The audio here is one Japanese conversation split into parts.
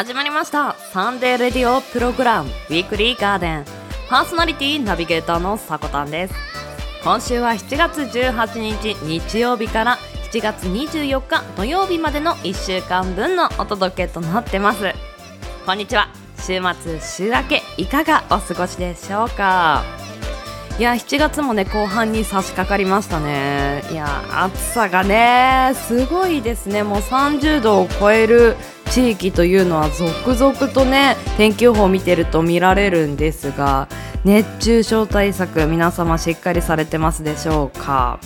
始まりました。サンデーレディオプログラムウィークリーガーデン。パーソナリティナビゲーターのさこたんです。今週は7月18日日曜日から7月24日土曜日までの1週間分のお届けとなってます。こんにちは。週末週明けいかがお過ごしでしょうか？いや7月もね後半に差し掛かりましたね。いや暑さがねすごいですね。もう30度を超える地域というのは続々とね天気予報を見てると見られるんですが熱中症対策皆様しっかりされてますでしょうか？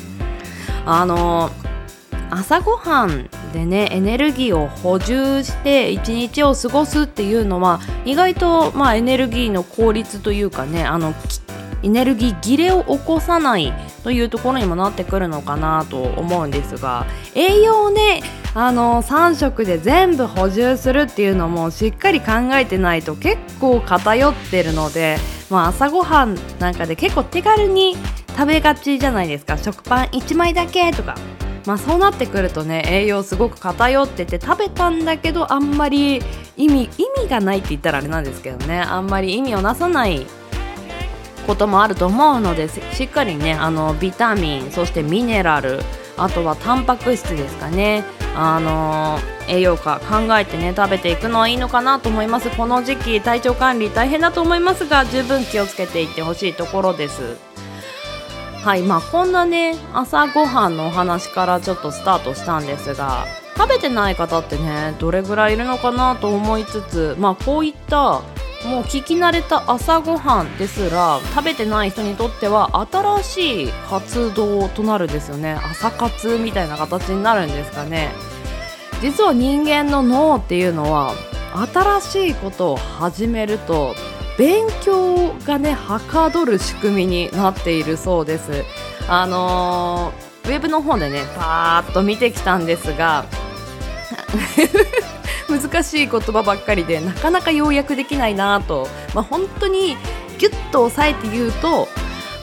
あの朝ごはんでねエネルギーを補充して一日を過ごすっていうのは意外と、まあ、エネルギーの効率というかねあのエネルギー切れを起こさないというところにもなってくるのかなと思うんですが栄養をねあの3食で全部補充するっていうのもしっかり考えてないと結構偏ってるので、まあ、朝ごはんなんかで結構手軽に食べがちじゃないですか食パン1枚だけとか。まあそうなってくるとね栄養すごく偏ってて食べたんだけどあんまり意味意味がないって言ったらあれなんですけどねあんまり意味をなさないこともあると思うのでしっかりねあのビタミンそしてミネラルあとはタンパク質ですかね。あの栄養価考えてね食べていくのはいいのかなと思います。この時期体調管理大変だと思いますが十分気をつけていってほしいところです。はいまあこんなね朝ごはんのお話からちょっとスタートしたんですが食べてない方ってねどれぐらいいるのかなと思いつつまあこういったもう聞き慣れた朝ごはんですら食べてない人にとっては新しい活動となるんですよね。朝活みたいな形になるんですかね。実は人間の脳っていうのは新しいことを始めると勉強がねはかどる仕組みになっているそうです。あのー、ウェブの方でねパーッと見てきたんですが 難しい言葉ばっかりでなかなか要約できないなと、まあ、本当にギュッと押さえて言うと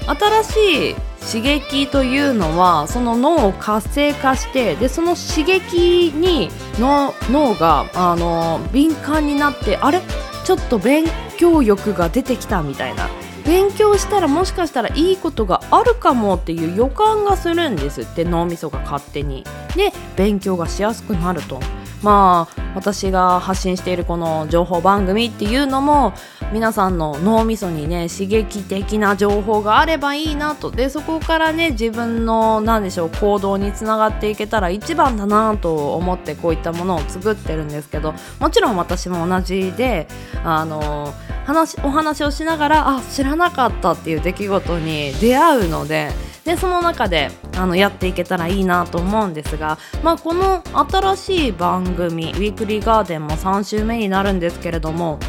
新しい刺激というのはその脳を活性化してでその刺激にの脳があの敏感になってあれ？ちょっと勉強欲が出てきたみたいな。勉強したらもしかしたらいいことがあるかもっていう予感がするんですって脳みそが勝手に。で勉強がしやすくなると。まあ私が発信しているこの情報番組っていうのも皆さんの脳みそにね刺激的な情報があればいいなと。でそこからね自分の何でしょう行動につながっていけたら一番だなと思ってこういったものを作ってるんですけどもちろん私も同じであの話お話をしながらあ知らなかったっていう出来事に出会うのででその中であのやっていけたらいいなと思うんですが、まあ、この新しい番組「ウィークリーガーデン」も3週目になるんですけれども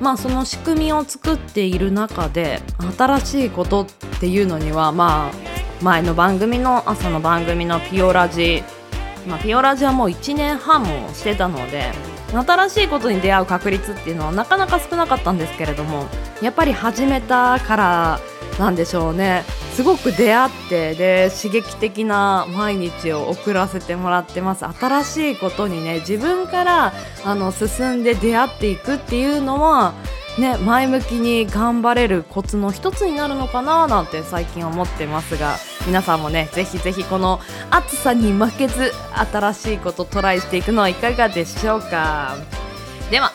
まあその仕組みを作っている中で新しいことっていうのにはまあ前の番組の朝の番組のピオラジまあ、ピオラジはもう1年半もしてたので新しいことに出会う確率っていうのはなかなか少なかったんですけれどもやっぱり始めたからなんでしょうね。すごく出会ってで刺激的な毎日を送らせてもらってます。新しいことにね自分からあの進んで出会っていくっていうのはね、前向きに頑張れるコツの一つになるのかななんて最近思ってますが。皆さんもねぜひぜひこの暑さに負けず新しいことトライしていくのはいかがでしょうか。では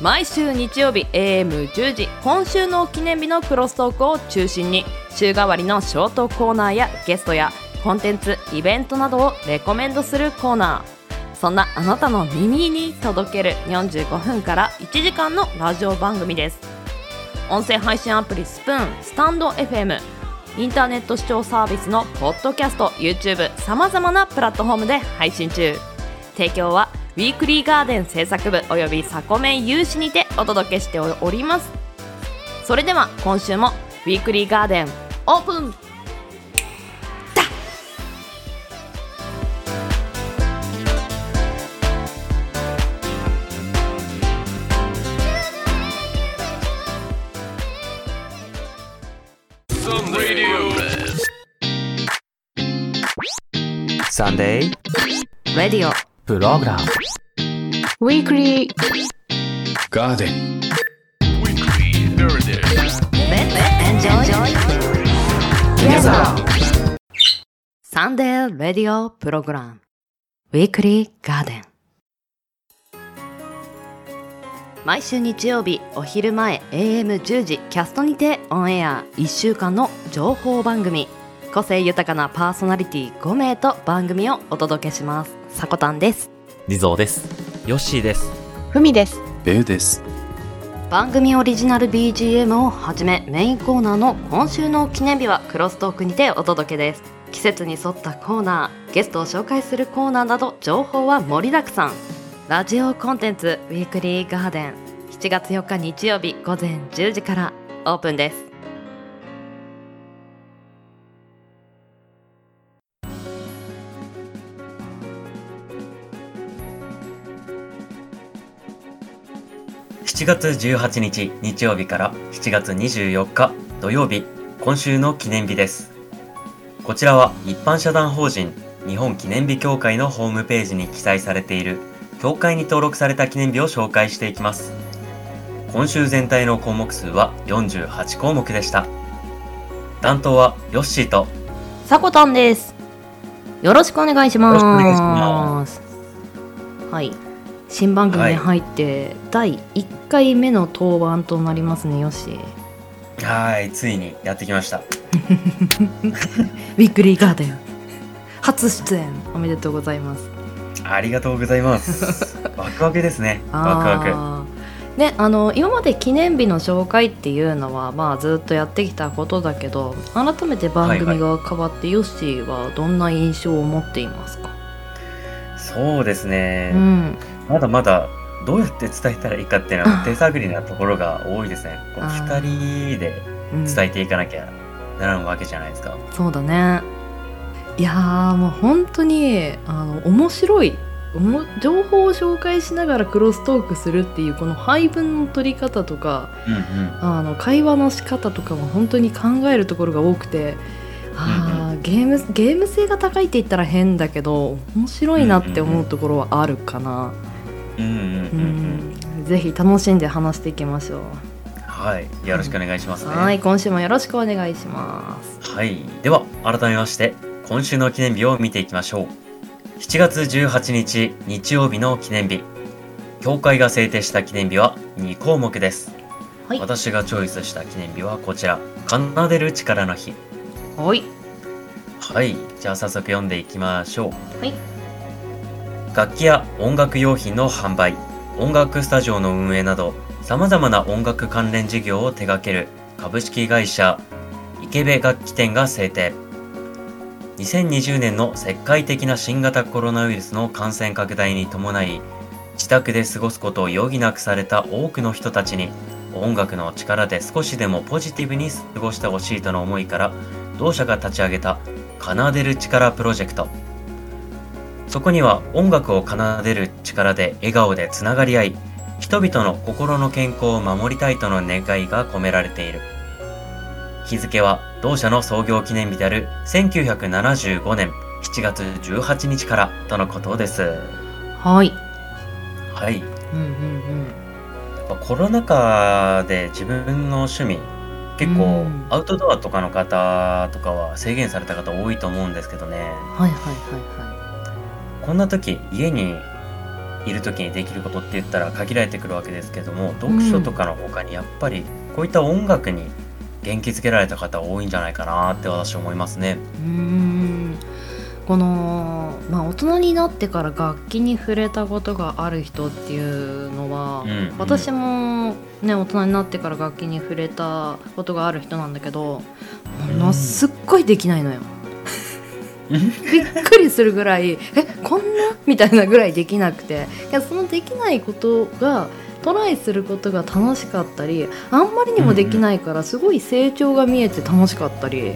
毎週日曜日 AM10 時今週の記念日のクロストークを中心に週替わりのショートコーナーやゲストやコンテンツイベントなどをレコメンドするコーナー。そんなあなたの耳に届ける45分から1時間のラジオ番組です。音声配信アプリスプーンスタンド FM インターネット視聴サービスのポッドキャスト YouTube さまざまなプラットフォームで配信中。提供はウィークリーガーデン制作部およびサコメン有志にてお届けしております。それでは今週もウィークリーガーデン!オープンSunday Radio Program Weekly Garden. Weekly. Garden. Together Sunday Radio Program Weekly Garden. 毎週日曜日お昼前 AM10 時キャストにてオンエア1週間の情報番組個性豊かなパーソナリティ5名と番組をお届けしますさこたんですリゾーです。ヨッシーです。ふみです。ベウです。番組オリジナル BGM をはじめメインコーナーの今週の記念日はクロストークにてお届けです季節に沿ったコーナーゲストを紹介するコーナーなど情報は盛りだくさんラジオコンテンツウィークリーガーデン7月4日日曜日午前10時からオープンです7月18日日曜日から7月24日土曜日、今週の記念日です。こちらは一般社団法人日本記念日協会のホームページに記載されている協会に登録された記念日を紹介していきます。今週全体の項目数は48項目でした。担当はヨッシーとさこたんですよろしくお願いしますよろしくお願いしますはい新番組に入って第1回目の登板となりますねよしはい、ついにやってきました。ウィークリーガーデン初出演おめでとうございますありがとうございます。ワクワクですね。ワクワク。ねあの今まで記念日の紹介っていうのはまあずっとやってきたことだけど改めて番組が変わって、ヨッシーはどんな印象を持っていますか、そうですね。うんまだまだどうやって伝えたらいいかっていうのは手探りなところが多いですね。こうあー二人でうん伝えていかなきゃならんわけじゃないですか。そうだねいやーもう本当にあの面白いおも情報を紹介しながらクロストークするっていうこの配分の取り方とかうんうん。あの会話の仕方とかも本当に考えるところが多くてあーゲームゲーム性が高いって言ったら変だけど面白いなって思うところはあるかな、うんうんううんうん。ん、ぜひ楽しんで話していきましょう、はい。よろしくお願いしますね。はい今週もよろしくお願いしますはい。では、改めまして、今週の記念日を見ていきましょう。7月18日、日曜日の記念日。協会が制定した記念日は2項目です。はい私がチョイスした記念日はこちら。奏でる力の日。はいはい。じゃあ早速読んでいきましょう。はい楽器や音楽用品の販売、音楽スタジオの運営など、様々な音楽関連事業を手掛ける株式会社池部楽器店が制定。2020年の世界的な新型コロナウイルスの感染拡大に伴い、自宅で過ごすことを余儀なくされた多くの人たちに、音楽の力で少しでもポジティブに過ごしてほしいとの思いから、同社が立ち上げた奏でる力プロジェクト。そこには音楽を奏でる力で笑顔でつながり合い、人々の心の健康を守りたいとの願いが込められている。日付は同社の創業記念日である1975年7月18日からとのことです。はいはい。うんうんうんやっぱコロナ禍で自分の趣味、結構うんアウトドアとかの方とかは制限された方多いと思うんですけどね。はいはいはいはこんな時家にいる時にできることって言ったら限られてくるわけですけども読書とかの他にやっぱりこういった音楽に元気づけられた方多いんじゃないかなって私思いますね。いうーんこのまあ大人になってから楽器に触れたことがある人っていうのは、うんうん私もね大人になってから楽器に触れたことがある人なんだけどものすっごいできないのよ。びっくりするぐらいえこんな？みたいなぐらいできなくて。いやそのできないことがトライすることが楽しかったりあんまりにもできないからすごい成長が見えて楽しかったり、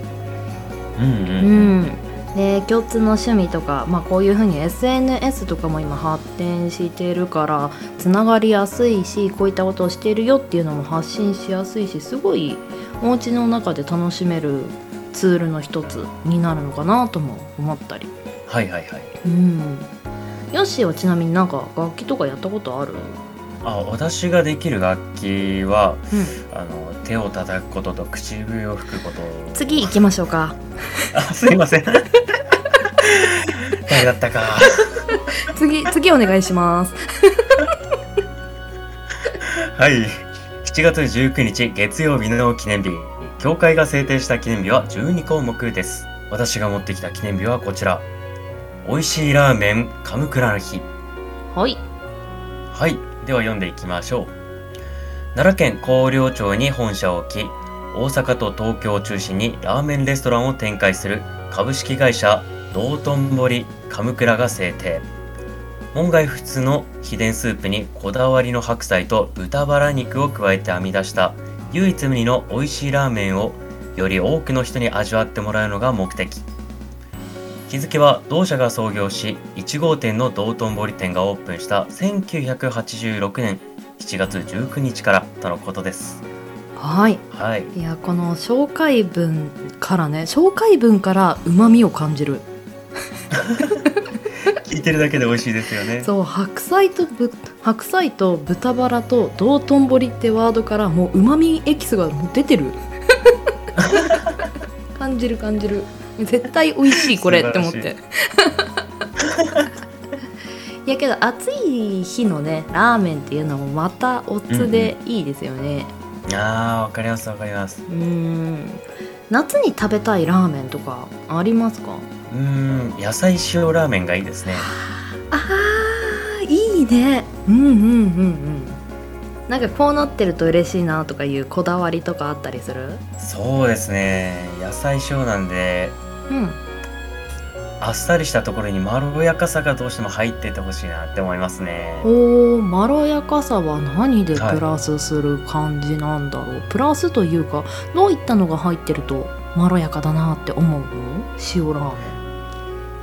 うんうんうん、で共通の趣味とか、まあ、こういうふうに SNS とかも今発展してるからつながりやすいしこういったことをしているよっていうのも発信しやすいしすごいお家の中で楽しめるツールの一つになるのかなとも思ったり。はいはいはい。うん。ヨッシーはちなみになんか楽器とかやったことある？あ私ができる楽器はうん。あの手を叩くことと口笛を吹くこと。次行きましょうか。あすいません。誰だったか。次次お願いします。はい。7月19日月曜日の記念日教会が制定した記念日は12項目です。私が持ってきた記念日はこちら。美味しいラーメンカムクラの日。はい。はい。では読んでいきましょう。奈良県広陵町に本社を置き大阪と東京を中心にラーメンレストランを展開する株式会社道頓堀カムクラが制定。門外不出の秘伝スープにこだわりの白菜と豚バラ肉を加えて編み出した唯一無二の美味しいラーメンをより多くの人に味わってもらうのが目的。日付は同社が創業し1号店の道頓堀店がオープンした1986年7月19日からとのことです。はい。はい。いやこの紹介文からね紹介文からうまみを感じる 聞いてるだけで美味しいですよね。そう白菜とぶ白菜と豚バラと道頓堀ってワードからもううまみエキスがもう出てる。感じる感じる。絶対美味しいこれって思って。いやけど暑い日のねラーメンっていうのもまたおつでいいですよね。あーわかりますわかります。うーん。夏に食べたいラーメンとかありますか？うーん。野菜塩ラーメンがいいですね。あーいいね。うんうんうんうん。なんかこうなってると嬉しいなとかいうこだわりとかあったりする？そうですね。野菜塩なんでうん。あっさりしたところにまろやかさがどうしても入っててほしいなって思いますね。おーまろやかさは何でプラスする感じなんだろう、プラスというかどういったのが入ってるとまろやかだなって思う？塩ラー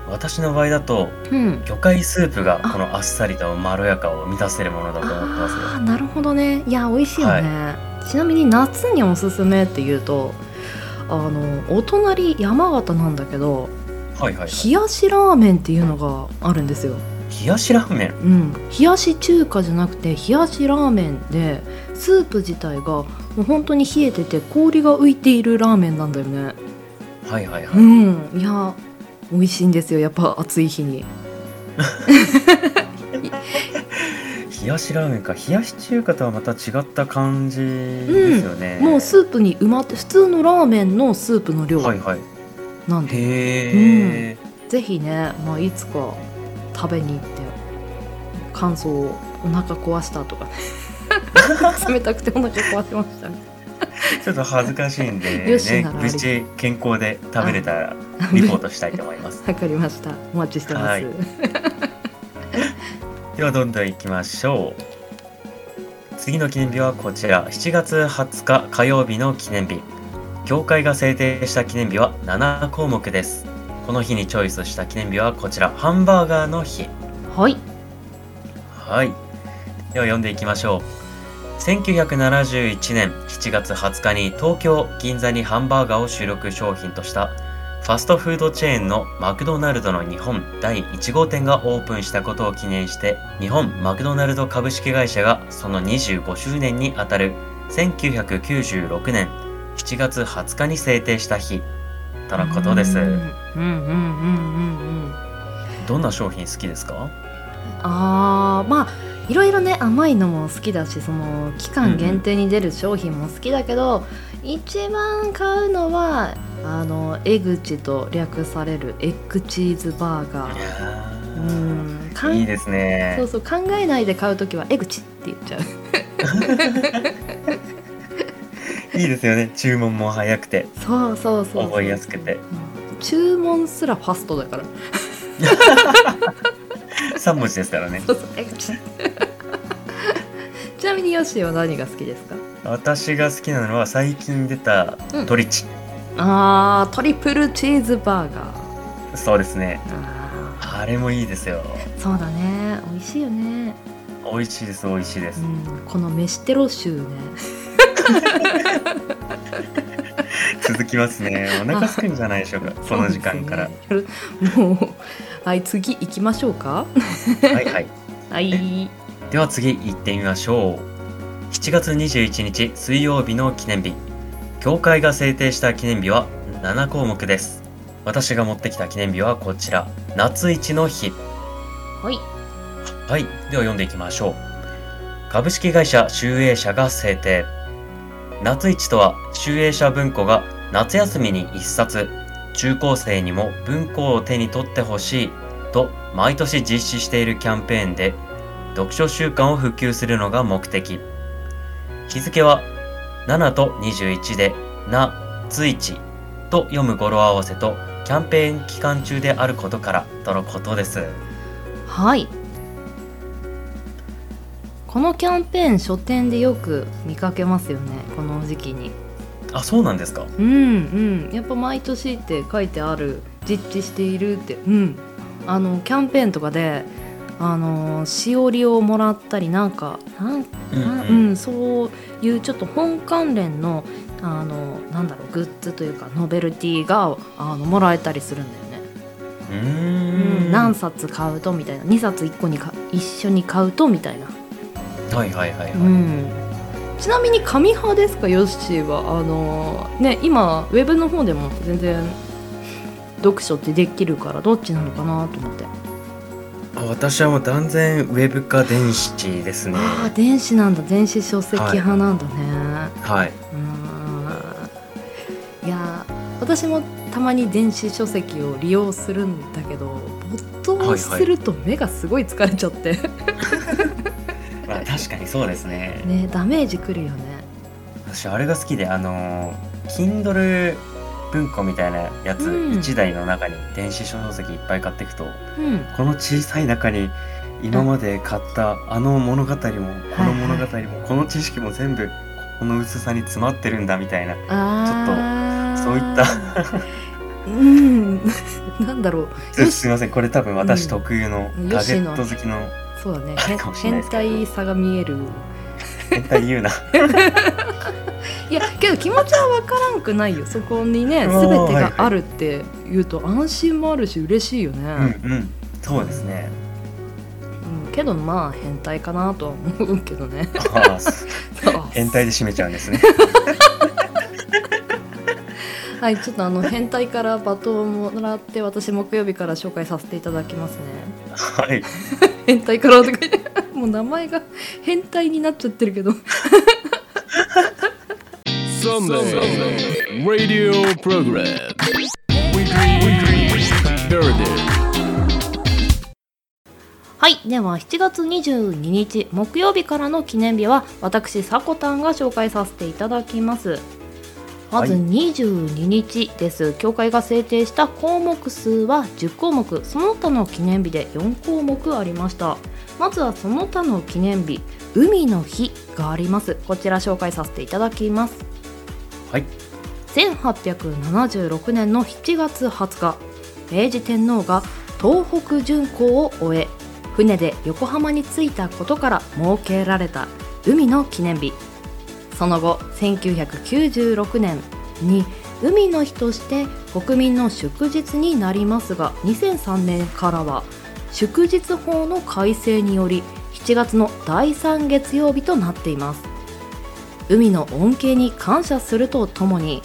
私の場合だとうん。魚介スープがこのあっさりとまろやかを満たせるものだと思ってますよ。あーなるほどね。いや美味しいよね、ちなみに夏におすすめっていうとあのお隣山形なんだけどはいはい、はい、冷やしラーメンっていうのがあるんですよ。冷やしラーメン？うん、冷やし中華じゃなくて冷やしラーメンでスープ自体がもう本当に冷えてて氷が浮いているラーメンなんだよね。はいはいはい、うん。いや美味しいんですよやっぱ暑い日に。冷やしラーメンか。冷やし中華とはまた違った感じですよね、もうスープに埋まって普通のラーメンのスープの量。はいはい。なん。ぜひね、まあ、いつか食べに行って感想をお腹壊したとかね。冷たくてお腹壊しましたねちょっと恥ずかしいんでね無事健康で食べれたらリポートしたいと思います。わかりました。お待ちしてます、はい。ではどんどんいきましょう。次の記念日はこちら。7月20日火曜日の記念日。教会が制定した記念日は7項目です。この日にチョイスした記念日はこちら。ハンバーガーの日。はい。はい。では読んでいきましょう1971年7月20日に東京銀座にハンバーガーを主力商品としたファストフードチェーンのマクドナルドの日本第1号店がオープンしたことを記念して日本マクドナルド株式会社がその25周年にあたる1996年7月20日に制定した日とのことです。うんうんうんうんうんうん。どんな商品好きですか？あーまあいろいろね甘いのも好きだしその期間限定に出る商品も好きだけど、一番買うのはあの江口と略されるエッグチーズバーガいーやうんいいですね。そうそう考えないで買う時は江口って言っちゃう。いいですよね。注文も早くて。そうそうそうそう。覚えやすくて。うん注文すらファストだから 3文字ですからね。そうそう。ちなみにヨッシーは何が好きですか？私が好きなのは最近出たうん。トリチ、あートリプルチーズバーガー。そうですね。ああれもいいですよ。ーそうだね。美味しいよね、美味しいです。美味しいです、うん、この飯テロ臭ね。続きますね。お腹すくんじゃないでしょうか。この時間から、ねもうはい次行きましょうか。はいはい。はい。では次行ってみましょう。7月21日水曜日の記念日。協会が制定した記念日は7項目です。私が持ってきた記念日はこちら。夏一の日。はい。はいでは読んでいきましょう。株式会社集英社が制定。夏市とは集英社文庫が夏休みに一冊中高生にも文庫を手に取ってほしいと毎年実施しているキャンペーンで読書習慣を普及するのが目的。日付は7と21で「なついち」と読む語呂合わせとキャンペーン期間中であることからとのことです。はい。このキャンペーン書店でよく見かけますよねこの時期に。あそうなんですか。うんうん。やっぱ毎年って書いてある実地しているって。うん。あのキャンペーンとかであのしおりをもらったりなんかなんうんなうん。うん、そういうちょっと本関連のあのなんだろうグッズというかノベルティがあのもらえたりするんだよね、うん。何冊買うとみたいな。2冊1個にか一緒に買うとみたいな、はいはいはいはい、うん、ちなみに紙派ですか？ヨッシーは。あのね今ウェブの方でも全然読書ってできるからどっちなのかなと思って、あ私はもう断然ウェブか電子ですね。ああ電子なんだ。電子書籍派なんだね、はい、うん。いや私もたまに電子書籍を利用するんだけど没頭すると目がすごい疲れちゃって、ま あ、確かにそうですね。ねダメージくるよね。私あれが好きであのー Kindle 文庫みたいなやつうん。1台の中に電子書籍いっぱい買っていくと、うん。この小さい中に今まで買ったあの物語もこの物語もこの知識も全部この薄さに詰まってるんだみたいなあー。そういった。うん。なんだろう。すみません。これ多分私うん。特有の。ガジェット好きのそうだね。変態さが見える。変態言うな。いやけど気持ちは分からんくないよ。そこにねあ全ーてがあるって言うと安心もあるし嬉しいよね、うんうん。そうですね。うんけどまあ変態かなとは思うけどね。変態で締めちゃうんですね。はいちょっとあの変態からバトンをもらって私木曜日から紹介させていただきますねはい。変態からとか。言ってもう名前が変態になっちゃってるけど。Sunday Radio Program. Weekly, weekly narrative. はい。では7月22日木曜日からの記念日は私さこたんが紹介させていただきますまずはい22日です、協会が制定した項目数は10項目。その他の記念日で4項目ありました。まずはその他の記念日海の日があります。こちら紹介させていただきます。はい。1876年の7月20日。明治天皇が東北巡行を終え船で横浜に着いたことから設けられた海の記念日その後1996年に海の日として国民の祝日になりますが2003年からは祝日法の改正により7月の第3月曜日となっています。海の恩恵に感謝するとともに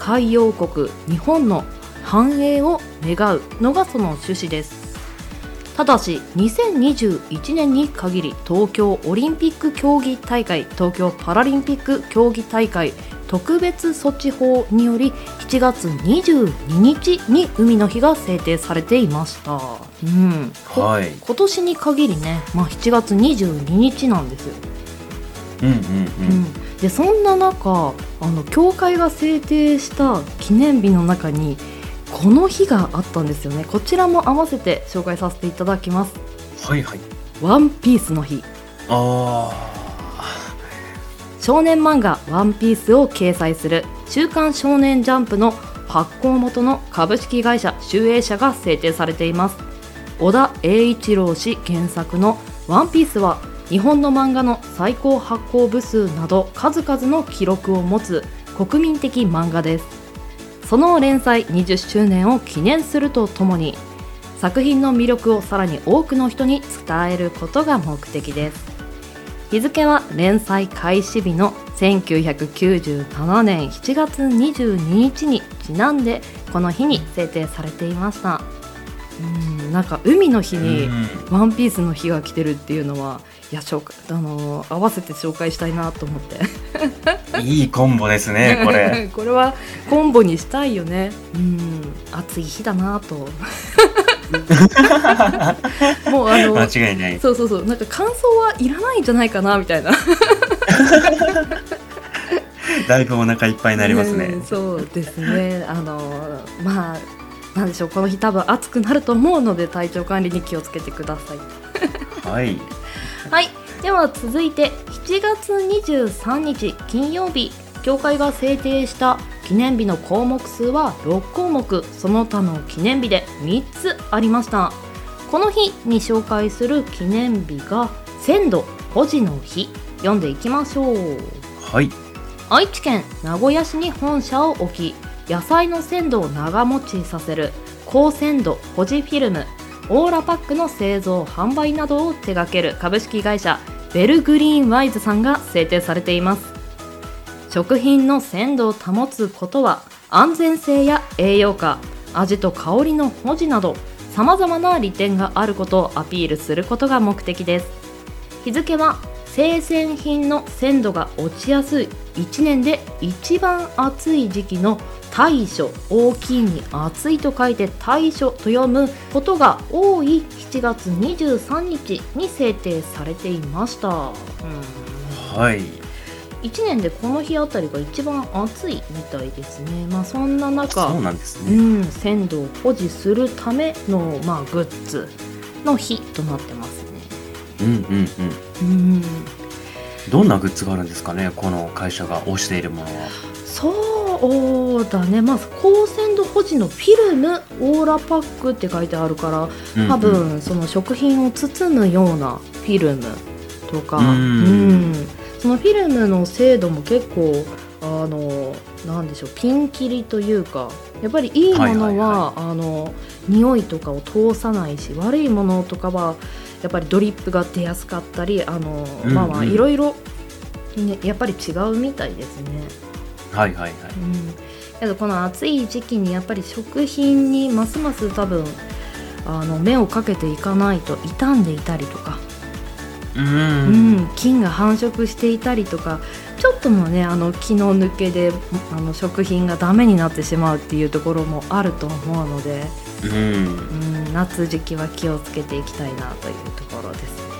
海洋国日本の繁栄を願うのがその趣旨です。ただし2021年に限り東京オリンピック競技大会東京パラリンピック競技大会特別措置法により7月22日に海の日が制定されていました、うん、こはい。今年に限りね、まあ、7月22日なんですよ。うんうんううん。ん、でそんな中あの教会が制定した記念日の中にこの日があったんですよね。こちらも合わせて紹介させていただきます。はいはい。ワンピースの日。あ少年漫画ワンピースを掲載する週刊少年ジャンプの発行元の株式会社集英社が制定されています。小田栄一郎氏原作のワンピースは日本の漫画の最高発行部数など数々の記録を持つ国民的漫画ですその連載20周年を記念するとともに作品の魅力をさらに多くの人に伝えることが目的です。日付は連載開始日の1997年7月22日にちなんでこの日に制定されていました。うんなんか海の日にうん。ワンピースの日が来てるっていうのはいや紹介あのー合わせて紹介したいなと思って。いいコンボですね、これ。これはコンボにしたいよね。うん暑い日だなと。もうあの間違いない。そうそうそう。なんか感想はいらないんじゃないかなみたいな。だいぶお腹いっぱいになりますね。うんそうですね。あのまあなんでしょうこの日多分暑くなると思うので体調管理に気をつけてください。はい。はい。では続いて7月23日金曜日。協会が制定した記念日の項目数は6項目。その他の記念日で3つありました。この日に紹介する記念日が鮮度保持の日。読んでいきましょう。はい。愛知県名古屋市に本社を置き野菜の鮮度を長持ちさせる高鮮度保持フィルムオーラパックの製造販売などを手掛ける株式会社ベルグリーンワイズさんが制定されています。食品の鮮度を保つことは安全性や栄養価味と香りの保持などさまざまな利点があることをアピールすることが目的です。日付は生鮮品の鮮度が落ちやすい1年で一番暑い時期の大暑大きいに暑いと書いて大暑と読むことが多い7月23日に制定されていました、うんはい。1年でこの日あたりが一番暑いみたいですねまあそんな中そうなんですうね。ん、鮮度を保持するための、まあ、グッズの日となってますね。うんうんうん。うん、どんなグッズがあるんですかね、この会社が推しているものは。そうだね、まず高鮮度保持のフィルムオーラパックって書いてあるから多分その食品を包むようなフィルムとか、うん。うん。そのフィルムの精度も結構あのなんでしょうピンキリというかやっぱりいいものは,、あの匂いとかを通さないし悪いものとかはやっぱりドリップが出やすかったりあの、うんうんまあまあいろいろ、ね、やっぱり違うみたいですね。はいはいはい。うん、けどこの暑い時期にやっぱり食品にますます多分あの目をかけていかないと傷んでいたりとか、う。うんん、菌が繁殖していたりとかちょっともねあの気の抜けであの食品がダメになってしまうっていうところもあると思うので、うん。うん、夏時期は気をつけていきたいなというところですね。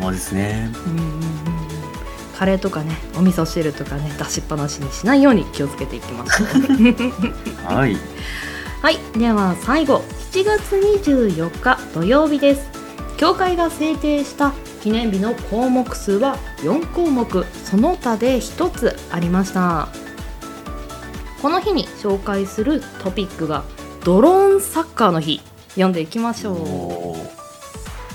そうですね。うんうんうんうんカレーとかねお味噌汁とかね出しっぱなしにしないように気をつけていきましょう。はい。はい、では最後7月24日土曜日です協会が制定した記念日の項目数は4項目その他で1つありましたこの日に紹介するトピックがドローンサッカーの日。読んでいきましょう。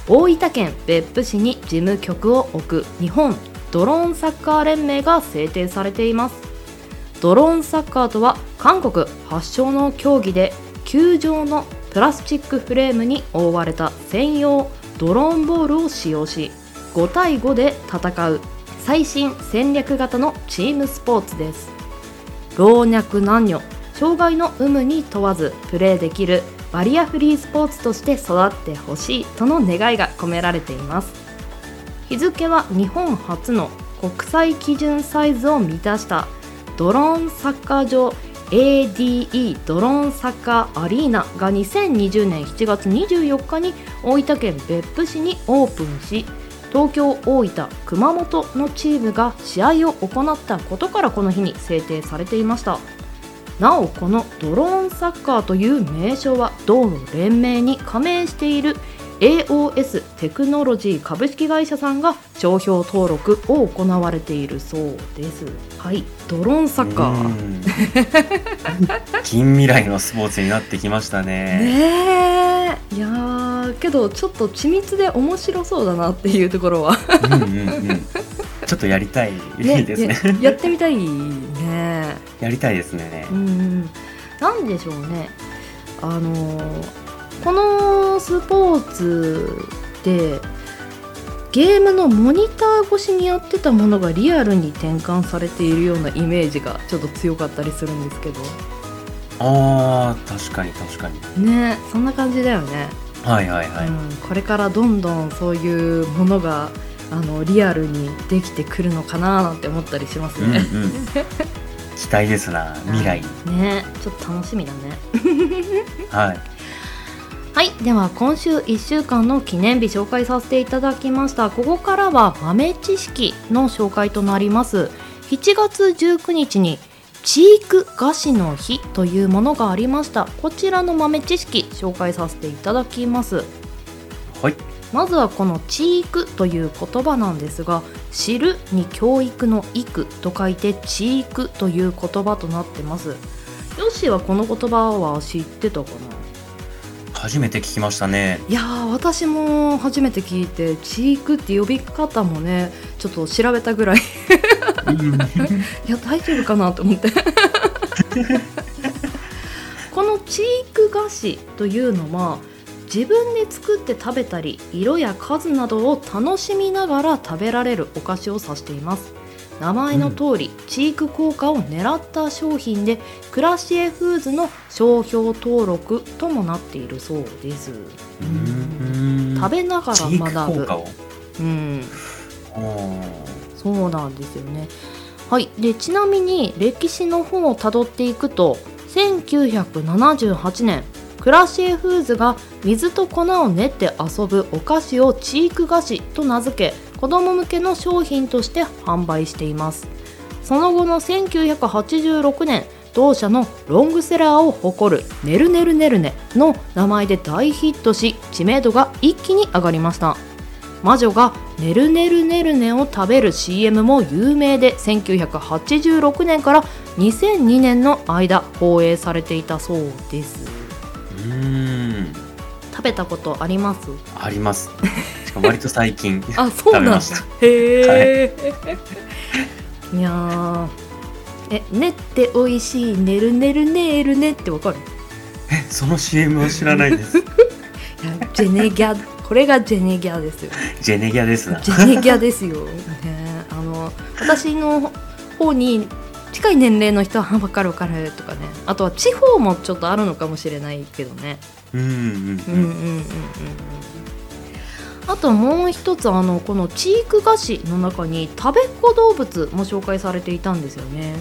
大分県別府市に事務局を置く。日本ドローンサッカー連盟が制定されています。ドローンサッカーとは韓国発祥の競技で球状のプラスチックフレームに覆われた専用ドローンボールを使用し5対5で戦う最新戦略型のチームスポーツです。老若男女障害の有無に問わずプレーできるバリアフリースポーツとして育ってほしいとの願いが込められています。日付は日本初の国際基準サイズを満たしたドローンサッカー場 ADE ドローンサッカーアリーナが2020年7月24日に大分県別府市にオープンし東京大分熊本のチームが試合を行ったことからこの日に制定されていました。なおこのドローンサッカーという名称は道路連盟に加盟している AOS テクノロジー株式会社さんが商標登録を行われているそうです。はいドローンサッカー。うん。近未来のスポーツになってきましたね。ねえ。いやーけどちょっと緻密で面白そうだなっていうところは。うんうんうん。ちょっとやりたいですね。ややってみたいね。やりたいですね。う。んなんでしょうね。あのーこのスポーツでゲームのモニター越しにやってたものがリアルに転換されているようなイメージがちょっと強かったりするんですけど。あー確かに確かに。ねそんな感じだよね、はいはいはい、うん、これからどんどんそういうものがあのリアルにできてくるのかななんて思ったりしますうんうん。ね。期待ですな未来。にねちょっと楽しみだね。はい。はい。では今週1週間の記念日紹介させていただきました。ここからは豆知識の紹介となります。7月19日にチーク菓子の日というものがありました。こちらの豆知識紹介させていただきます。はいまずはこのチークという言葉なんですが知るに教育の育と書いてチークという言葉となってます。ヨッシーはこの言葉は知ってたかな？初めて聞きましたね。いやー私も初めて聞いてチークって呼び方もねちょっと調べたぐらい。いや大丈夫かなと思って。このチーク菓子というのは自分で作って食べたり色や数などを楽しみながら食べられるお菓子を指しています。名前の通り、チーク効果を狙った商品でクラシエフーズの商標登録ともなっているそうです。うん。食べながら学ぶ。そうなんですよね。はい。でちなみに歴史の方をたどっていくと1978年クラシエフーズが水と粉を練って遊ぶお菓子をチーク菓子と名付け子供向けの商品として販売しています。その後の1986年同社のロングセラーを誇る「ねるねるねるね」の名前で大ヒットし知名度が一気に上がりました。魔女が「ねるねるねるね」を食べる CM も有名で1986年から2002年の間放映されていたそうです。うーん。食べたことあります？ありますしかも割と最近 あそうなんだ。へえ、い、やー。えねって美味しいねるねるねるねってわかる？えその CM は知らないです。いやジェネギャこれがジェネギャですよ。ジェネギャですな。ジェネギャですよ、ね、あの私の方に近い年齢の人は分かる分かるとかね。あとは地方もちょっとあるのかもしれないけどね。うんうんうんうん。うんあともう一つあのこのチーク菓子の中に食べっ子動物も紹介されていたんですよね、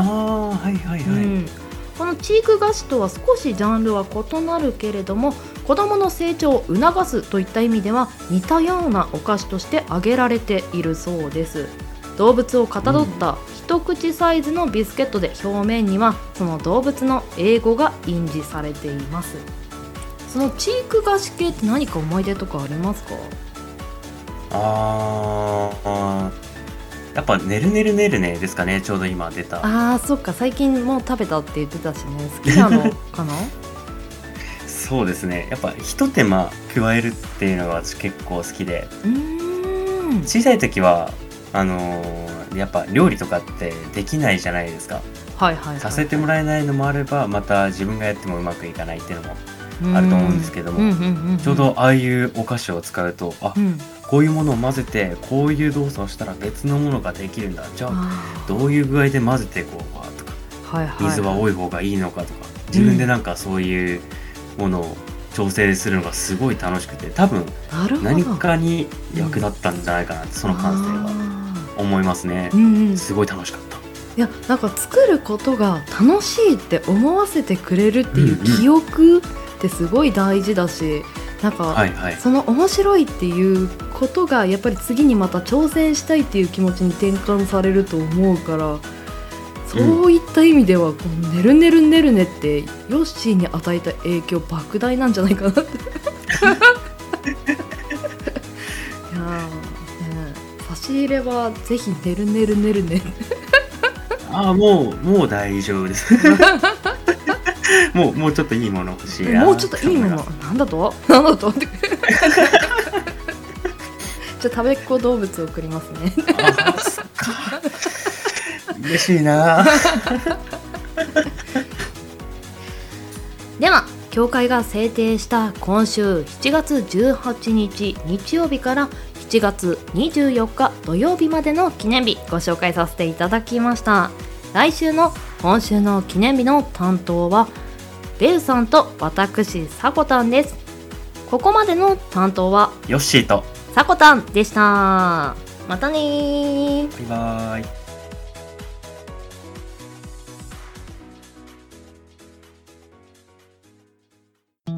ああはいはいはい、うん、このチーク菓子とは少しジャンルは異なるけれども子どもの成長を促すといった意味では似たようなお菓子として挙げられているそうです動物をかたどった一口サイズのビスケットで表面にはその動物の英語が印字されています。そのチーク菓子系って何か思い出とかありますか？ああやっぱ「ねるねるねるね」ですかねちょうど今出た。あーそっか最近もう食べたって言ってたしね。好きなのかな？そうですね。やっぱひと手間加えるっていうのが私結構好きで。うーん。小さい時はあのーやっぱ料理とかってできないじゃないですか。はいはいはい、させてもらえないのもあればまた自分がやってもうまくいかないっていうのもああると思うんですけどもちょうどああいうお菓子を使うとあうん、こういうものを混ぜてこういう動作をしたら別のものができるんだ。じゃああどういう具合で混ぜていこうかとかーはいはい。水は多い方がいいのかとか自分でなんかそういうものを調整するのがすごい楽しくて多分なるほど。何かに役立ったんじゃないかなってその感性は。あ思いますね。ーうんうん、いすごい楽しかった。やなんか作ることが楽しいって思わせてくれるっていううんうん。記憶ってすごい大事だし、なんか、はいはい。その面白いっていうことがやっぱり次にまた挑戦したいっていう気持ちに転換されると思うからそういった意味ではこの「ねるねるねるね」ってヨッシーに与えた影響莫大なんじゃないかなって ね、差し入れはぜひ「ねるねるねるね」ああもうもう大丈夫です。もうもうちょっといいもの欲しいな。もうちょっといいもの。なんだと？なんだと？ってじゃあ食べっ子動物を送りますね。嬉しいな。では協会が制定した今週7月18日日曜日から7 1月24日土曜日までの記念日ご紹介させていただきました。来週の今週の記念日の担当はベウさんと私さこたんです。ここまでの担当はヨッシーとさこたんでした。またねー。バイバイ。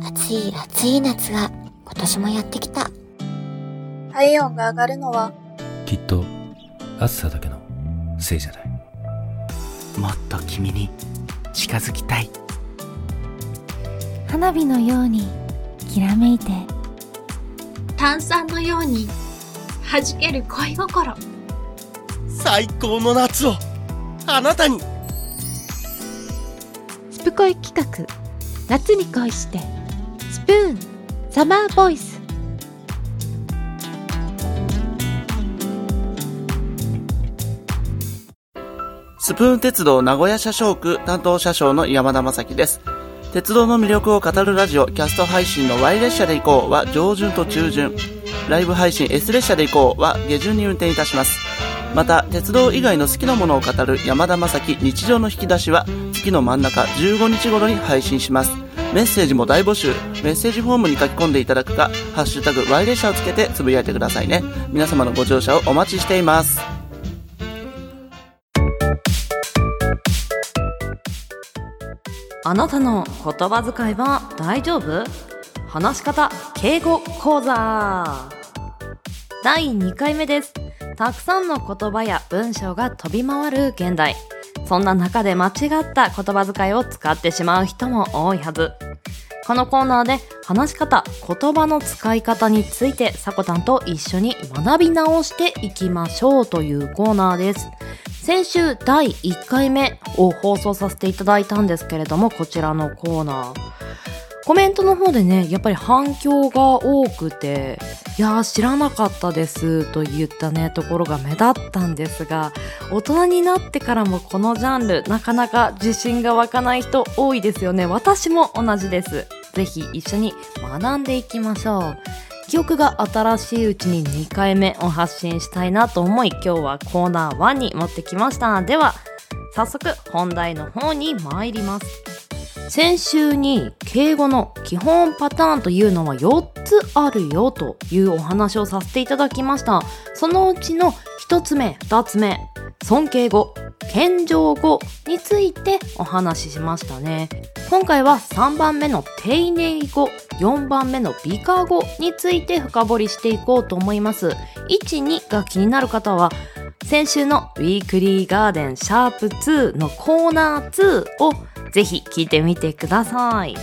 暑い暑い夏が今年もやってきた。体温が上がるのは。きっと暑さだけのせいじゃない。もっと君に近づきたい。花火のようにきらめいて。炭酸のように弾ける恋心。最高の夏をあなたに。スプ恋企画夏に恋して。スプーンサマーボイススプーン鉄道名古屋車掌区担当車掌の山田正樹です。鉄道の魅力を語るラジオ、キャスト配信の Y 列車で行こうは上旬と中旬。ライブ配信 S 列車で行こうは下旬に運転いたします。また、鉄道以外の好きなものを語る山田正樹日常の引き出しは月の真ん中15日頃に配信します。メッセージも大募集。メッセージフォームに書き込んでいただくか、ハッシュタグ Y 列車をつけてつぶやいてくださいね。皆様のご乗車をお待ちしています。あなたの言葉遣いは大丈夫？話し方敬語講座。第2回目です。たくさんの言葉や文章が飛び回る現代。そんな中で間違った言葉遣いを使ってしまう人も多いはず。このコーナーで話し方言葉の使い方についてさこたんと一緒に学び直していきましょうというコーナーです。先週第1回目を放送させていただいたんですけれどもこちらのコーナー。コメントの方でねやっぱり反響が多くていやー知らなかったですといったねところが目立ったんですが大人になってからもこのジャンルなかなか自信が湧かない人多いですよね。私も同じです。ぜひ一緒に学んでいきましょう。記憶が新しいうちに2回目を発信したいなと思い今日はコーナー1に持ってきましたでは早速本題の方に参ります。先週に敬語の基本パターンというのは4つあるよというお話をさせていただきました。そのうちの1つ目2つ目尊敬語。謙譲語についてお話ししましたね。今回は3番目の丁寧語4番目の美化語について深掘りしていこうと思います。12が気になる方は先週のウィークリーガーデンシャープ2のコーナー2をぜひ聞いてみてください。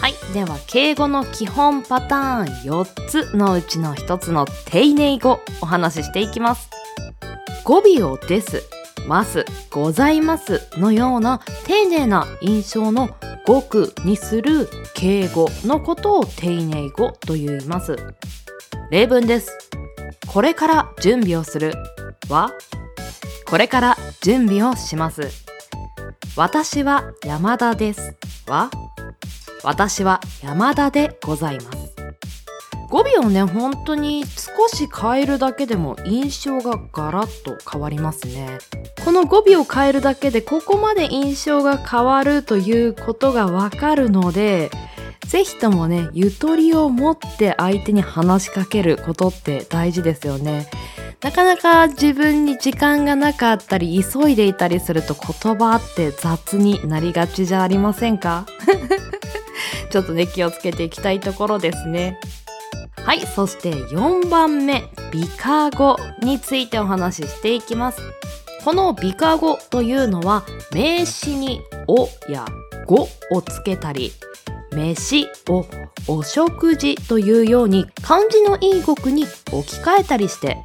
はいでは敬語の基本パターン4つのうちの1つの丁寧語お話ししていきます。語尾をです。ます。ございますのような丁寧な印象の語句にする敬語のことを丁寧語と言います。例文です。これから準備をするはこれから準備をします。私は山田ですは私は山田でございます。語尾をね本当に少し変えるだけでも印象がガラッと変わりますね。この語尾を変えるだけでここまで印象が変わるということがわかるのでぜひともねゆとりを持って相手に話しかけることって大事ですよね。なかなか自分に時間がなかったり急いでいたりすると言葉って雑になりがちじゃありませんか？ちょっとね気をつけていきたいところですね。はいそして4番目美化語についてお話ししていきます。この美化語というのは名詞に「お」や「ご」をつけたり飯をお食事というように漢字のいい語句に置き換えたりして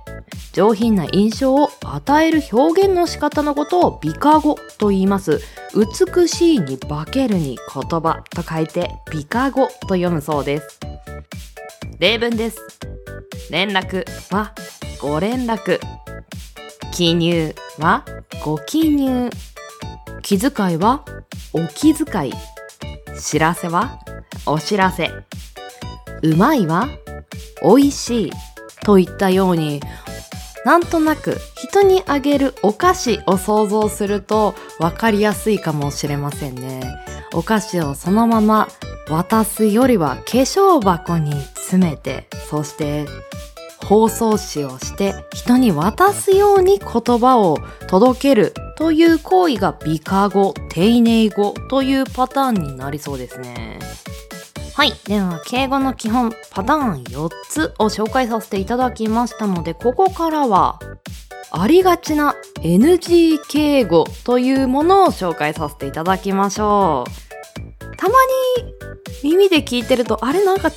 上品な印象を与える表現の仕方のことを美化語と言います。美しいに化けるに言葉と書いて美化語と読むそうです。例文です。連絡はご連絡。記入はご記入。気遣いはお気遣い。知らせはお知らせ。うまいはおいしい。といったようになんとなく人にあげるお菓子を想像すると分かりやすいかもしれませんね。お菓子をそのまま渡すよりは化粧箱に詰めてそして包装紙をして人に渡すように言葉を届けるという行為が美化語、丁寧語というパターンになりそうですね。はい。では、敬語の基本パターン4つを紹介させていただきましたので、ここからは、ありがちな NG 敬語というものを紹介させていただきましょう。たまに耳で聞いてると、あれなんか違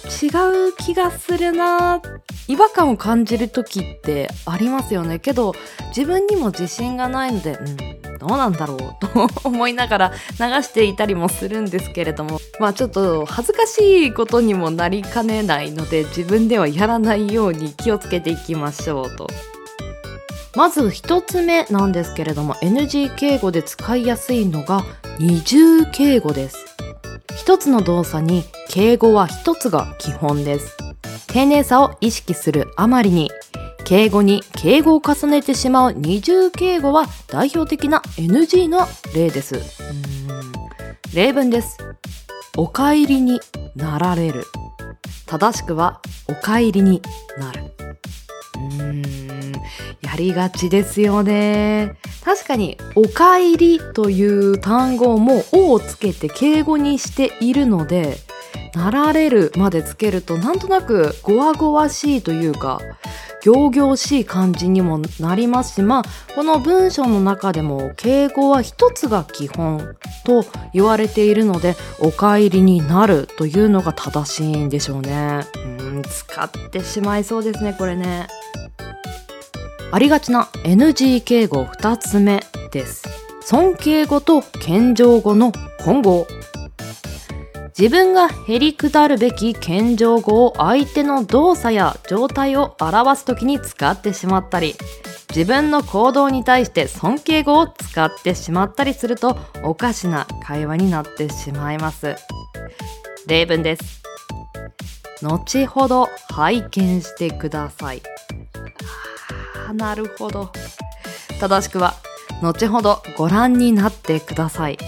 う気がするな違和感を感じる時ってありますよね。けど、自分にも自信がないので、うん、どうなんだろうと思いながら流していたりもするんですけれども、まあちょっと恥ずかしいことにもなりかねないので、自分ではやらないように気をつけていきましょうと。まず一つ目なんですけれども NG 敬語で使いやすいのが二重敬語です一つの動作に敬語は一つが基本です。丁寧さを意識するあまりに敬語に敬語を重ねてしまう二重敬語は代表的な NG の例です。うん。例文です。お帰りになられる。正しくはお帰りになる。うーん。やりがちですよね。確かに「おかえり」という単語も「お」をつけて敬語にしているので「なられる」までつけるとなんとなくごわごわしいというか行々しい感じにもなりますしまあこの文章の中でも敬語は一つが基本と言われているので「おかえりになる」というのが正しいんでしょうね。うん使ってしまいそうですねこれね。ありがちな NG 敬語2つ目です。尊敬語と謙譲語の混合。自分がへりくだるべき謙譲語を相手の動作や状態を表すときに使ってしまったり、自分の行動に対して尊敬語を使ってしまったりするとおかしな会話になってしまいます。例文です。後ほど拝見してください。あなるほど。正しくは後ほどご覧になってください。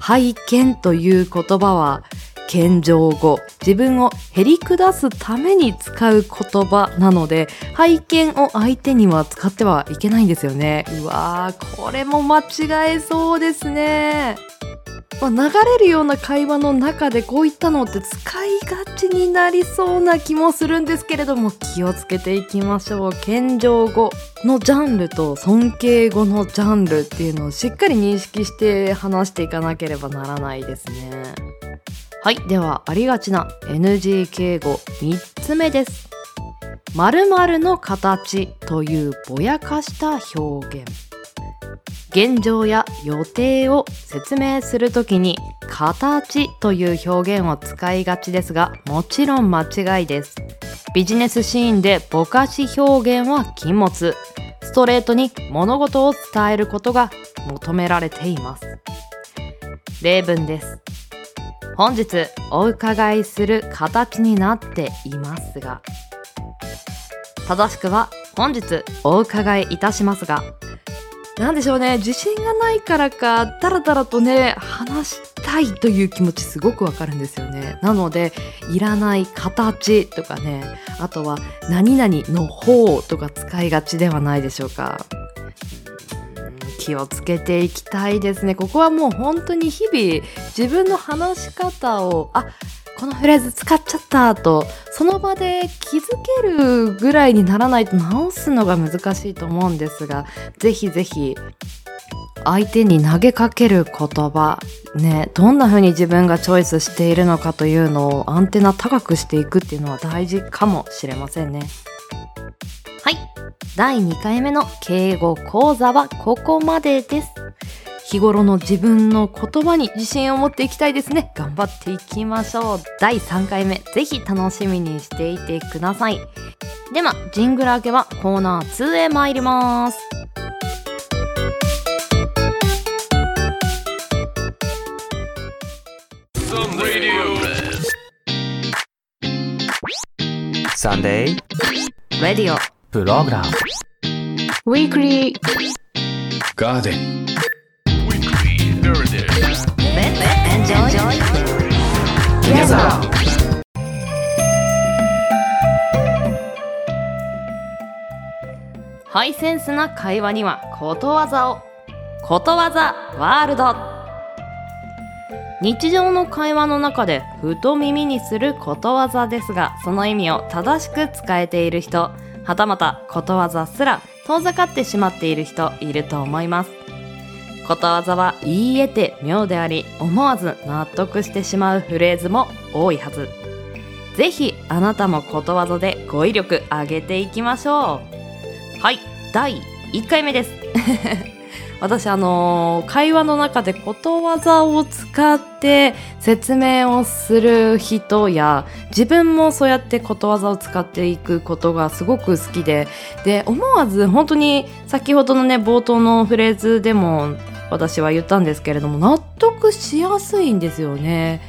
拝見という言葉は謙譲語。自分をへり下すために使う言葉なので拝見を相手には使ってはいけないんですよね。うわーこれも間違えそうですね。まあ、流れるような会話の中でこういったのって使いがちになりそうな気もするんですけれども気をつけていきましょう。謙譲語のジャンルと尊敬語のジャンルっていうのをしっかり認識して話していかなければならないですね。はいではありがちな NG 敬語3つ目です。〇〇の形というぼやかした表現。現状や予定を説明するときに形という表現を使いがちですがもちろん間違いです。ビジネスシーンでぼかし表現は禁物。ストレートに物事を伝えることが求められています。例文です。本日お伺いする形になっていますが正しくは本日お伺いいたしますがなんでしょうね自信がないからかダラダラとね話したいという気持ちすごくわかるんですよね。なのでいらない形とかねあとは何々の方とか使いがちではないでしょうか。気をつけていきたいですね。ここはもう本当に日々自分の話し方をあこのフレーズ使っちゃったとその場で気づけるぐらいにならないと直すのが難しいと思うんですがぜひぜひ相手に投げかける言葉ねどんな風に自分がチョイスしているのかというのをアンテナ高くしていくっていうのは大事かもしれませんね。はい。第2回目の敬語講座はここまでです。日頃の自分の言葉に自信を持っていきたいですね。頑張っていきましょう。第3回目ぜひ楽しみにしていてください。ではジングル明けはコーナー2へ参ります。サンデー Radio プログラム Weekly Garden. Weekly Garden. Enjoy Together ハイセンスな会話にはことわざをことわざワールド日常の会話の中でふと耳にすることわざですがその意味を正しく使えている人はたまたことわざすら遠ざかってしまっている人いると思います。ことわざは言い得て妙であり思わず納得してしまうフレーズも多いはず。ぜひあなたもことわざで語彙力上げていきましょう。はい第1回目です。私あの会話の中でことわざを使って説明をする人や自分もそうやってことわざを使っていくことがすごく好きでで思わず本当に先ほどのね冒頭のフレーズでも私は言ったんですけれども納得しやすいんですよね。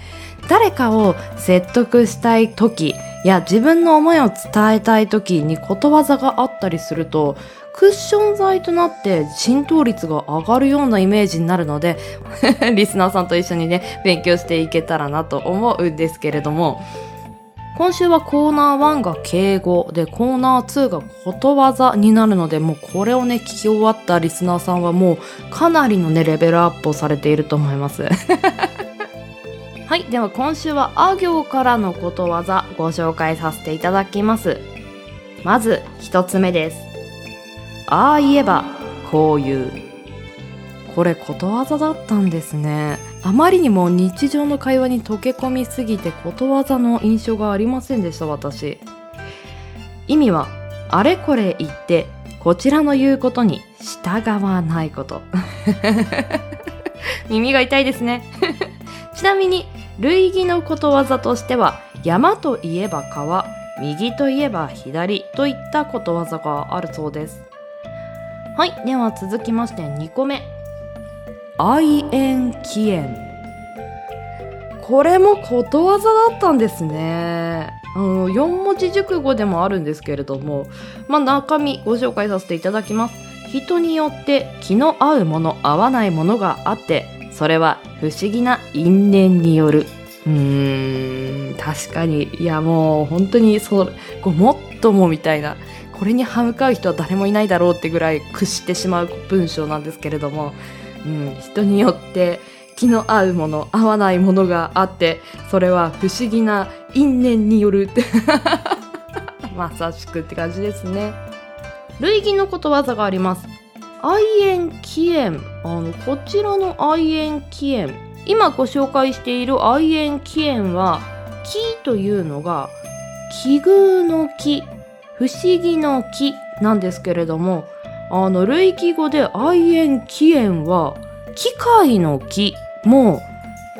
誰かを説得したい時や自分の思いを伝えたい時にことわざがあったりするとクッション材となって浸透率が上がるようなイメージになるので リスナーさんと一緒にね勉強していけたらなと思うんですけれども。今週はコーナー1が敬語。でコーナー2がことわざになるのでもうこれをね聞き終わったリスナーさんはもうかなりのねレベルアップをされていると思います。はいでは今週はあ行からのことわざご紹介させていただきます。まず一つ目です。ああ言えばこう言う。これことわざだったんですね。あまりにも日常の会話に溶け込みすぎてことわざの印象がありませんでした私。意味はあれこれ言ってこちらの言うことに従わないこと。耳が痛いですね。ちなみに類義のことわざとしては山といえば川右といえば左といったことわざがあるそうです。はいでは続きまして2個目。愛縁起縁これもことわざだったんですね。あの4文字熟語でもあるんですけれども。まあ中身ご紹介させていただきます。人によって気の合うもの合わないものがあってそれは不思議な因縁による。うーん確かに。いやもう本当にそうごもっともみたいな。これに歯向かう人は誰もいないだろうってぐらい屈してしまう文章なんですけれども、うん、人によって気の合うもの合わないものがあってそれは不思議な因縁によるって まさしくって感じですね。類義のことわざがあります。愛縁起縁。あのこちらの愛縁起縁。今ご紹介している愛縁起縁は木というのが奇遇の木。不思議の木なんですけれどもあの類義語で愛縁起縁は機械の木も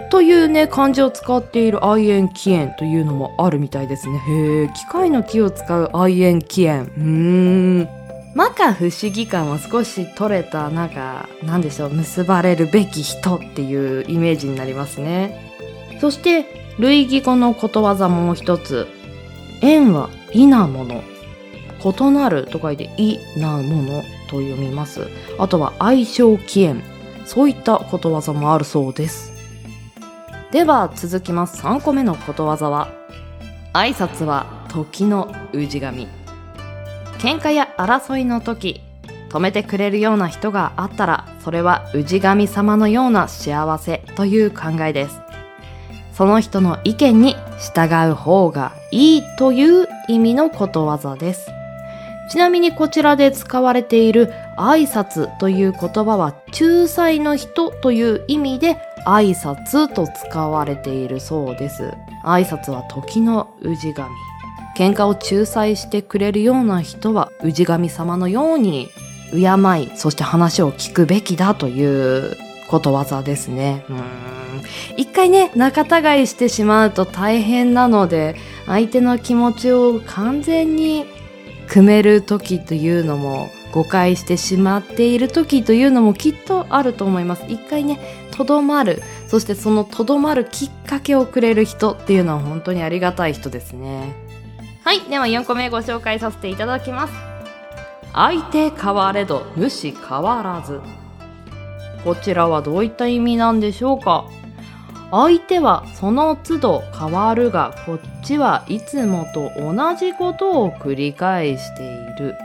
というね漢字を使っている愛縁起縁というのもあるみたいですね。へえ機械の木を使う愛縁起縁うーん。摩訶不思議感は少し取れたなんかなんでしょう結ばれるべき人っていうイメージになりますね。そして類義語のことわざもう一つ。縁は異なもの異なると書いて異なものと読みます。あとは相性起縁そういったことわざもあるそうです。では続きます。3個目のことわざは挨拶は時の氏神。喧嘩や争いの時止めてくれるような人があったらそれは氏神様のような幸せという考えです。その人の意見に従う方がいいという意味のことわざです。ちなみにこちらで使われている挨拶という言葉は仲裁の人という意味で挨拶と使われているそうです。挨拶は時の氏神。喧嘩を仲裁してくれるような人は氏神様のように敬いそして話を聞くべきだということわざですね。一回ね仲違いしてしまうと大変なので相手の気持ちを完全に組める時というのも誤解してしまっている時というのもきっとあると思います。一回ねとどまる。そしてそのとどまるきっかけをくれる人っていうのは本当にありがたい人ですね。はい。では4個目ご紹介させていただきます。相手変われど主変わらず。こちらはどういった意味なんでしょうか？相手はその都度変わるがこっちはいつもと同じことを繰り返している。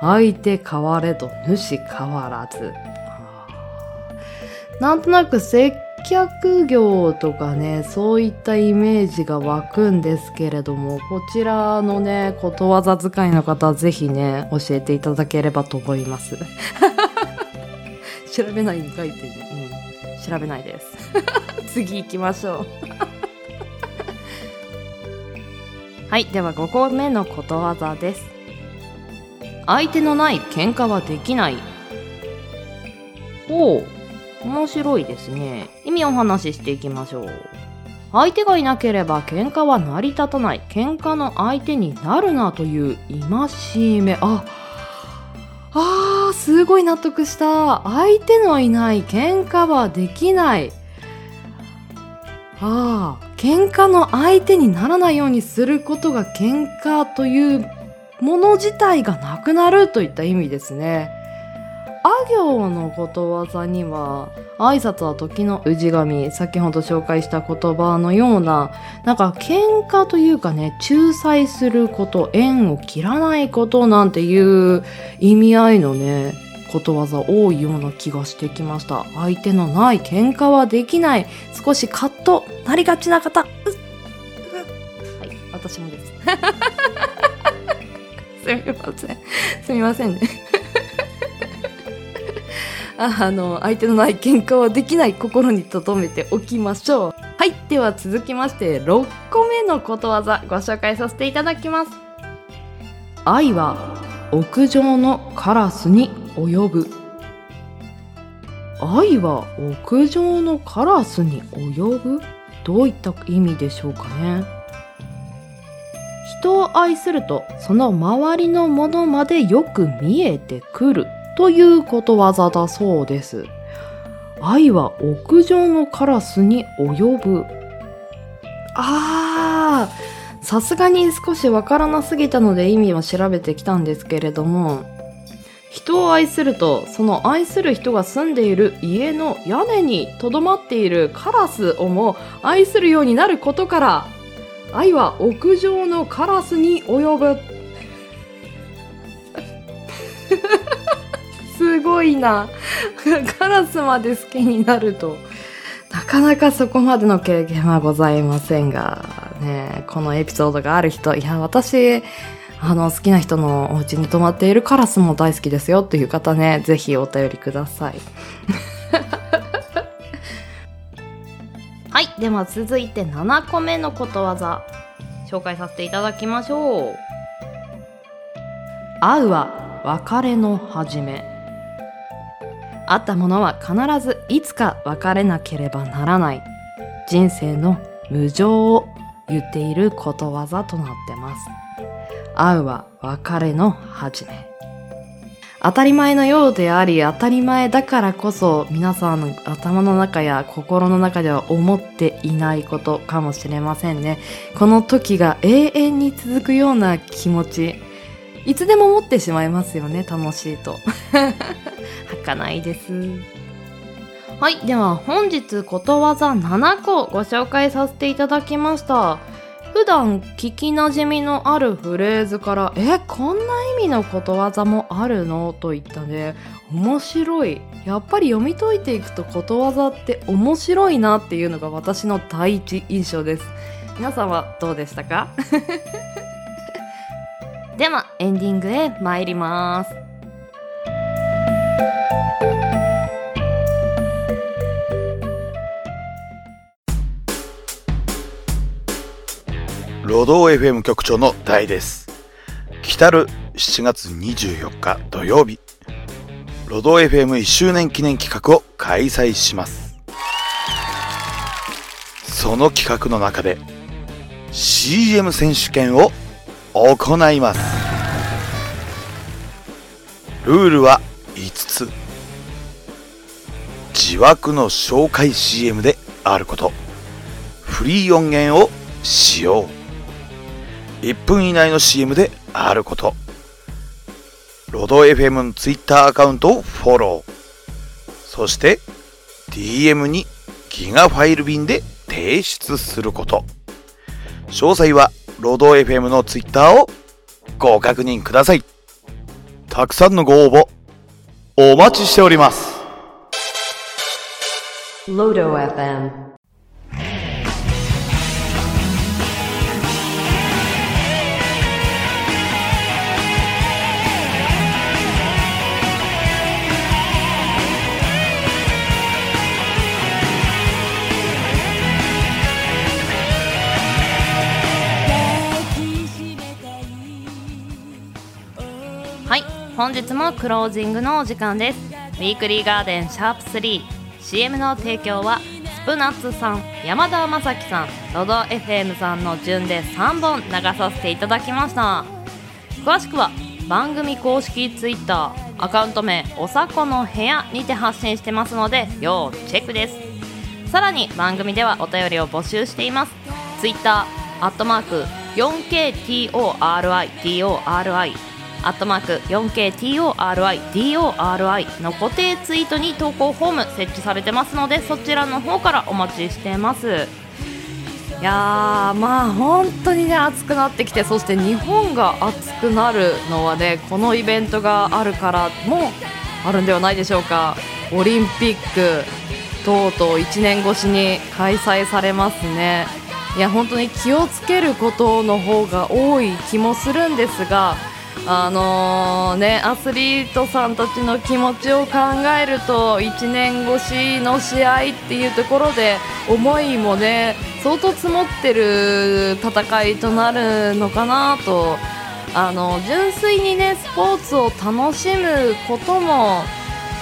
相手変われど主変わらず。なんとなく接客業とかねそういったイメージが湧くんですけれどもこちらのねことわざ使いの方ぜひね教えていただければと思います。調べないに書いてね、う。ん、調べないです。次行きましょう。はいでは5個目のことわざです。相手のない喧嘩はできない。ほう。面白いですね。意味をお話ししていきましょう。相手がいなければ喧嘩は成り立たない。喧嘩の相手になるなという戒めああーすごい納得した相手のいない喧嘩はできないああ喧嘩の相手にならないようにすることが喧嘩というもの自体がなくなるといった意味ですね。あ行のことわざには挨拶は時の氏神先ほど紹介した言葉のよう。ななんか喧嘩という。かね仲裁すること縁を切らないことなんていう。意味合いのねことわざ多いよう。な気がしてきました相手のない喧嘩はできない少しカッとなりがちな方はい私もですすみませんすみませんねあの相手のない喧嘩はできない心に留めておきましょう。はいでは続きまして6個目のことわざご紹介させていただきます。愛は屋上のカラスに及ぶ。愛は屋上のカラスに及ぶ？どういった意味でしょうかね。人を愛するとその周りのものまでよく見えてくる。ということわざだそうです。愛は屋上のカラスに及ぶ。あー、さすがに少しわからなすぎたので意味を調べてきたんですけれども、人を愛すると、その愛する人が住んでいる家の屋根に留まっているカラスをも愛するようになることから、愛は屋上のカラスに及ぶ。ごいな。カラスまで好きになると。なかなかそこまでの経験はございませんが、ね、このエピソードがある人、いや、私、あの、好きな人のお家に泊まっているカラスも大好きですよっていう方ね、ぜひお便りください。はい、では続いて7個目のことわざ、紹介させていただきましょう。会うは別れの始め。あったものは必ずいつか別れなければならない人生の無常を言っていることわざとなってます。会うは別れの始め。当たり前のようであり当たり前だからこそ皆さんの頭の中や心の中では思っていないことかもしれませんね。この時が永遠に続くような気持ち。いつでも持ってしまいますよね、楽しいと。儚ないです。はい、では本日ことわざ7個ご紹介させていただきました。普段聞きなじみのあるフレーズから、え、こんな意味のことわざもあるの？といったね、面白い。やっぱり読み解いていくとことわざって面白いなっていうのが私の第一印象です。皆さんはどうでしたか？エンディングへ参ります。ロドー FM 局長の大です。来る7月24日土曜日、ロドー FM1 周年記念企画を開催します。その企画の中で CM 選手権を行います。ルールは5つ。自枠の紹介 CM であること。フリー音源を使用。1分以内の CM であることロド FM の Twitter アカウントをフォローそして DM にギガファイル便で提出すること詳細はロド FM の Twitter をご確認くださいたくさんのご応募お待ちしております。本日もクロージングのお時間です。ウィークリーガーデンシャープ 3CM の提供はスプナッツさん山田正樹さんロド FM さんの順で3本流させていただきました。詳しくは番組公式 Twitter アカウント名おさこの部屋にて発信してますので要チェックです。さらに番組ではお便りを募集しています。Twitter アットマーク 4KTORIDORI アットマーク 4KTORIDORI の固定ツイートに投稿フォーム設置されてますのでそちらの方からお待ちしてます。いやーまあ本当にね暑くなってきてそして日本が暑くなるのはねこのイベントがあるからもあるんではないでしょうか。オリンピックとうとう1年越しに開催されますね。いや本当に気をつけることの方が多い気もするんですがあのーね、アスリートさんたちの気持ちを考えると1年越しの試合っていうところで思いもね相当積もってる戦いとなるのかなと。あの純粋にねスポーツを楽しむことも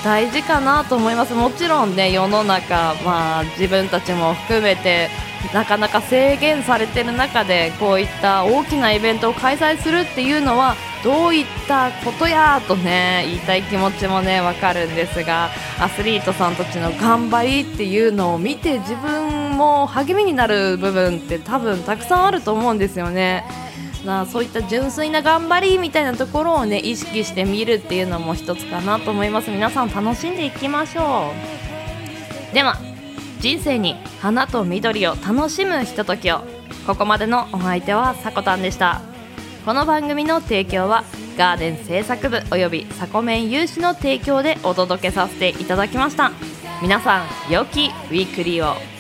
大事かなと思います。もちろんね世の中、まあ、自分たちも含めてなかなか制限されてる中でこういった大きなイベントを開催するっていうのはどういったことやとね言いたい気持ちもねわかるんですがアスリートさんたちの頑張りっていうのを見て自分も励みになる部分って多分たくさんあると思うんですよね。まあ、そういった純粋な頑張りみたいなところをね意識してみるっていうのも一つかなと思います。皆さん楽しんでいきましょう。では人生に花と緑を楽しむひとときを。ここまでのお相手はさこたんでした。この番組の提供はガーデン製作部およびサコメン有志の提供でお届けさせていただきました。皆さん良きウィークリーを。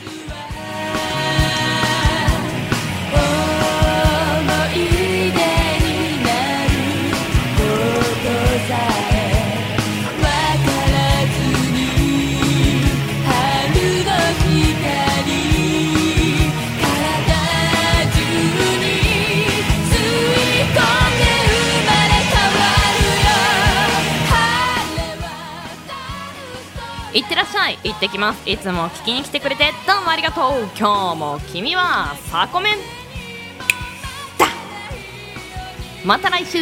いってらっしゃい。行ってきます。いつも聞きに来てくれてどうもありがとう。今日も君はサコメン。だまた来週。